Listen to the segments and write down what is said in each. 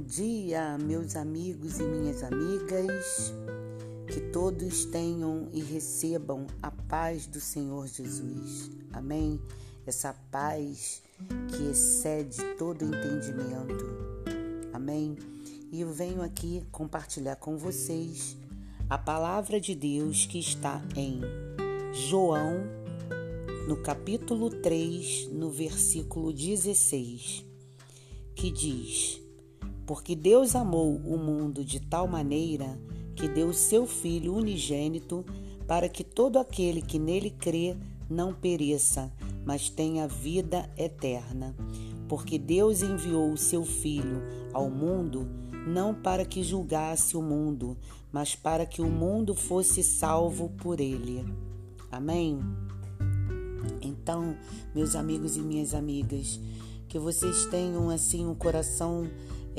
dia, meus amigos e minhas amigas. Que todos tenham e recebam a paz do Senhor Jesus. Amém? Essa paz que excede todo entendimento. Amém? E eu venho aqui compartilhar com vocês a palavra de Deus que está em João, no capítulo 3, no versículo 16, que diz: Porque Deus amou o mundo de tal maneira que deu seu Filho unigênito para que todo aquele que nele crê não pereça, mas tenha vida eterna. Porque Deus enviou o seu Filho ao mundo não para que julgasse o mundo, mas para que o mundo fosse salvo por ele. Amém? Então, meus amigos e minhas amigas, que vocês tenham assim um coração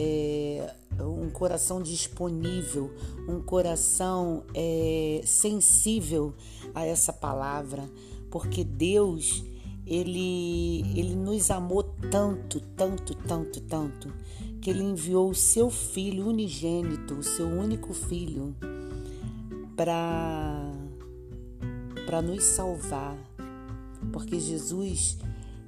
é, um coração disponível, um coração é, sensível a essa palavra, porque Deus ele, ele nos amou tanto, tanto, tanto, tanto, que ele enviou o seu filho unigênito, o seu único filho, para para nos salvar. Porque Jesus,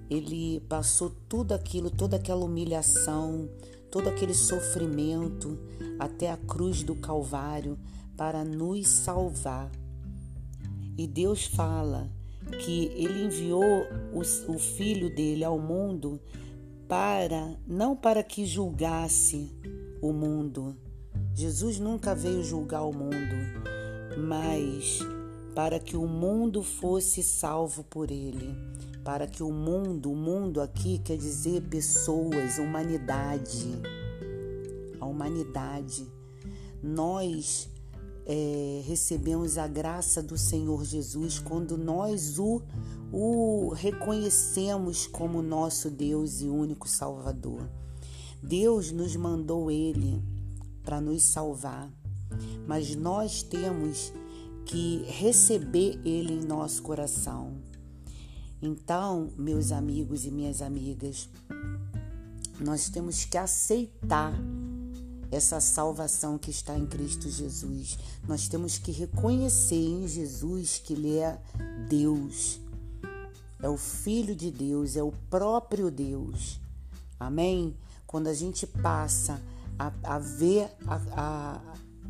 ele passou tudo aquilo, toda aquela humilhação, todo aquele sofrimento até a cruz do Calvário para nos salvar. E Deus fala que ele enviou o, filho dele ao mundo para não para que julgasse o mundo. Jesus nunca veio julgar o mundo, mas para que o mundo fosse salvo por ele para que o mundo, o mundo aqui quer dizer pessoas, humanidade, a humanidade, nós é, recebemos a graça do Senhor Jesus quando nós o, o reconhecemos como nosso Deus e único Salvador. Deus nos mandou Ele para nos salvar, mas nós temos que receber Ele em nosso coração. Então, meus amigos e minhas amigas, nós temos que aceitar essa salvação que está em Cristo Jesus. Nós temos que reconhecer em Jesus que Ele é Deus, é o Filho de Deus, é o próprio Deus. Amém? Quando a gente passa a, a ver a, a,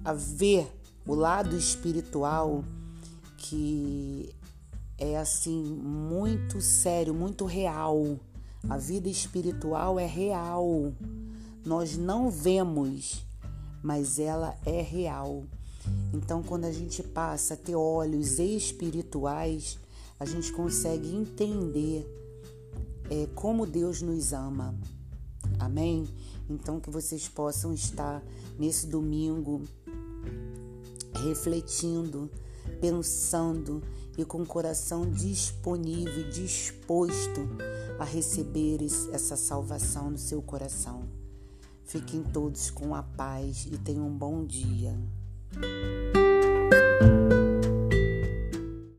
a ver o lado espiritual que é assim muito sério, muito real. A vida espiritual é real. Nós não vemos, mas ela é real. Então, quando a gente passa a ter olhos espirituais, a gente consegue entender é, como Deus nos ama. Amém? Então, que vocês possam estar nesse domingo refletindo, pensando e com o coração disponível disposto a receber essa salvação no seu coração. Fiquem todos com a paz e tenham um bom dia.